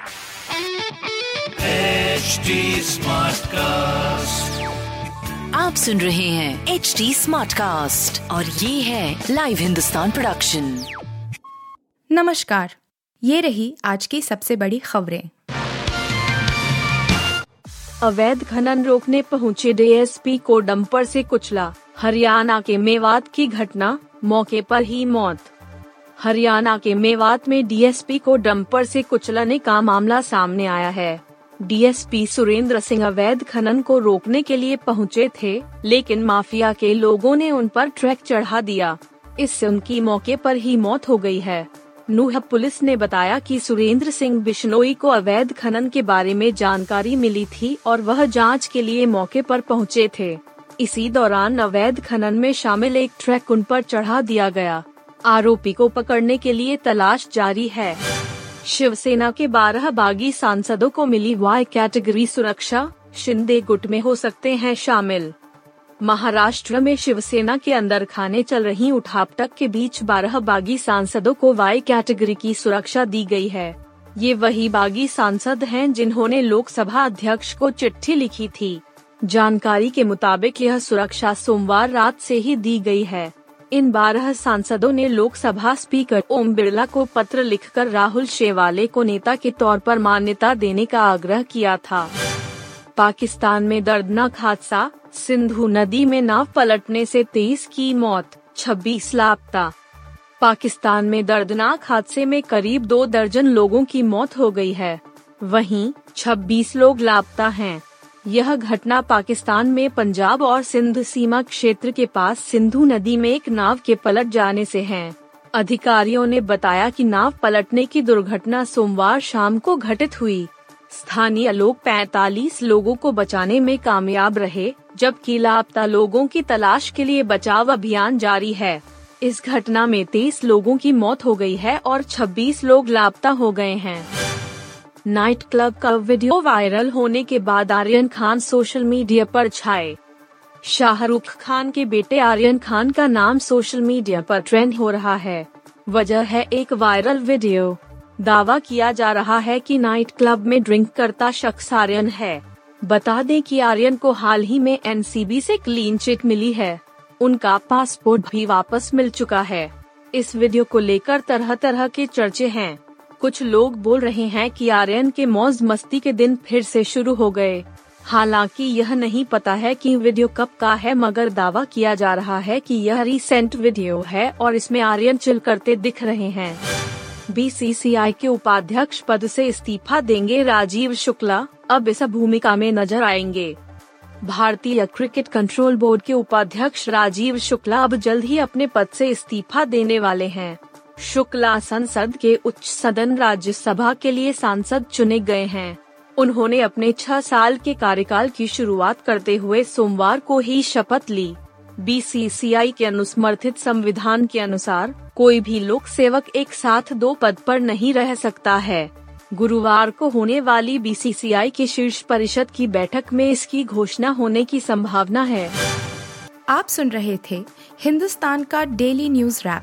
HD Smartcast. आप सुन रहे हैं एच डी स्मार्ट कास्ट और ये है लाइव हिंदुस्तान प्रोडक्शन नमस्कार। ये रही आज की सबसे बड़ी खबरें। अवैध खनन रोकने पहुँचे डीएसपी को डंपर से कुचला। हरियाणा के मेवात की घटना मौके पर ही मौत। हरियाणा के मेवात में डीएसपी को डंपर से कुचलने का मामला सामने आया है। डीएसपी सुरेंद्र सिंह अवैध खनन को रोकने के लिए पहुँचे थे, लेकिन माफिया के लोगों ने उन पर ट्रैक चढ़ा दिया। इससे उनकी मौके पर ही मौत हो गई है। नूह पुलिस ने बताया कि सुरेंद्र सिंह बिश्नोई को अवैध खनन के बारे में जानकारी मिली थी और वह जाँच के लिए मौके पर पहुँचे थे। इसी दौरान अवैध खनन में शामिल एक ट्रक उन पर चढ़ा दिया गया। आरोपी को पकड़ने के लिए तलाश जारी है। शिवसेना के बारह बागी सांसदों को मिली वाई कैटेगरी सुरक्षा, शिंदे गुट में हो सकते हैं शामिल। महाराष्ट्र में शिवसेना के अंदर खाने चल रही उठापटक के बीच बारह बागी सांसदों को वाई कैटेगरी की सुरक्षा दी गई है। ये वही बागी सांसद हैं जिन्होंने लोकसभा अध्यक्ष को चिट्ठी लिखी थी। जानकारी के मुताबिक यह सुरक्षा सोमवार रात से ही दी गई है। इन बारह सांसदों ने लोकसभा स्पीकर ओम बिरला को पत्र लिखकर राहुल शेवाले को नेता के तौर पर मान्यता देने का आग्रह किया था। पाकिस्तान में दर्दनाक हादसा, सिंधु नदी में नाव पलटने से तेईस की मौत 26 लापता। पाकिस्तान में दर्दनाक हादसे में करीब दो दर्जन लोगों की मौत हो गई है। वहीं 26 लोग लापता हैं। यह घटना पाकिस्तान में पंजाब और सिंध सीमा क्षेत्र के पास सिंधु नदी में एक नाव के पलट जाने से है। अधिकारियों ने बताया कि नाव पलटने की दुर्घटना सोमवार शाम को घटित हुई। स्थानीय लोग 45 लोगों को बचाने में कामयाब रहे, जबकि लापता लोगों की तलाश के लिए बचाव अभियान जारी है। इस घटना में 23 लोगों की मौत हो गई है और 26 लोग लापता हो गए हैं। नाइट क्लब का वीडियो वायरल होने के बाद आर्यन खान सोशल मीडिया पर छाए। शाहरुख खान के बेटे आर्यन खान का नाम सोशल मीडिया पर ट्रेंड हो रहा है। वजह है एक वायरल वीडियो। दावा किया जा रहा है कि नाइट क्लब में ड्रिंक करता शख्स आर्यन है। बता दें कि आर्यन को हाल ही में एनसीबी से क्लीन चिट मिली है। उनका पासपोर्ट भी वापस मिल चुका है। इस वीडियो को लेकर तरह तरह के चर्चे हैं। कुछ लोग बोल रहे हैं कि आर्यन के मौज मस्ती के दिन फिर से शुरू हो गए। हालाँकि यह नहीं पता है कि वीडियो कब का है, मगर दावा किया जा रहा है कि यह रिसेंट वीडियो है और इसमें आर्यन चिल करते दिख रहे हैं। बीसीसीआई के उपाध्यक्ष पद से इस्तीफा देंगे राजीव शुक्ला। अब इस भूमिका में नज़र आएँगे। भारतीय क्रिकेट कंट्रोल बोर्ड के उपाध्यक्ष राजीव शुक्ला अब जल्द ही अपने पद से इस्तीफा देने वाले हैं। शुक्ला संसद के उच्च सदन राज्यसभा के लिए सांसद चुने गए हैं। उन्होंने अपने छह साल के कार्यकाल की शुरुआत करते हुए सोमवार को ही शपथ ली। बीसीसीआई के अनुस्मर्थित संविधान के अनुसार, कोई भी लोक सेवक एक साथ दो पद पर नहीं रह सकता है। गुरुवार को होने वाली बीसीसीआई की शीर्ष परिषद की बैठक में इसकी घोषणा होने की संभावना है। आप सुन रहे थे हिंदुस्तान का डेली न्यूज़ रैप।